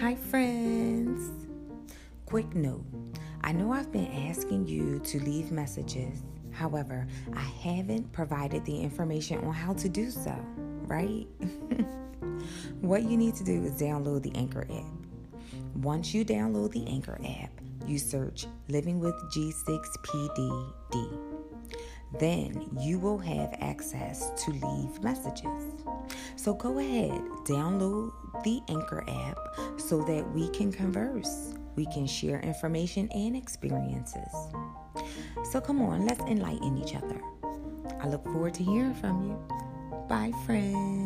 Hi, friends. Quick note I know I've been asking you to leave messages. However, I haven't provided the information on how to do so, right? what you need to do is download the Anchor app. Once you download the Anchor app, you search Living with G6PDD. Then you will have access to leave messages. So go ahead, download the Anchor app so that we can converse. We can share information and experiences. So come on, let's enlighten each other. I look forward to hearing from you. Bye, friends.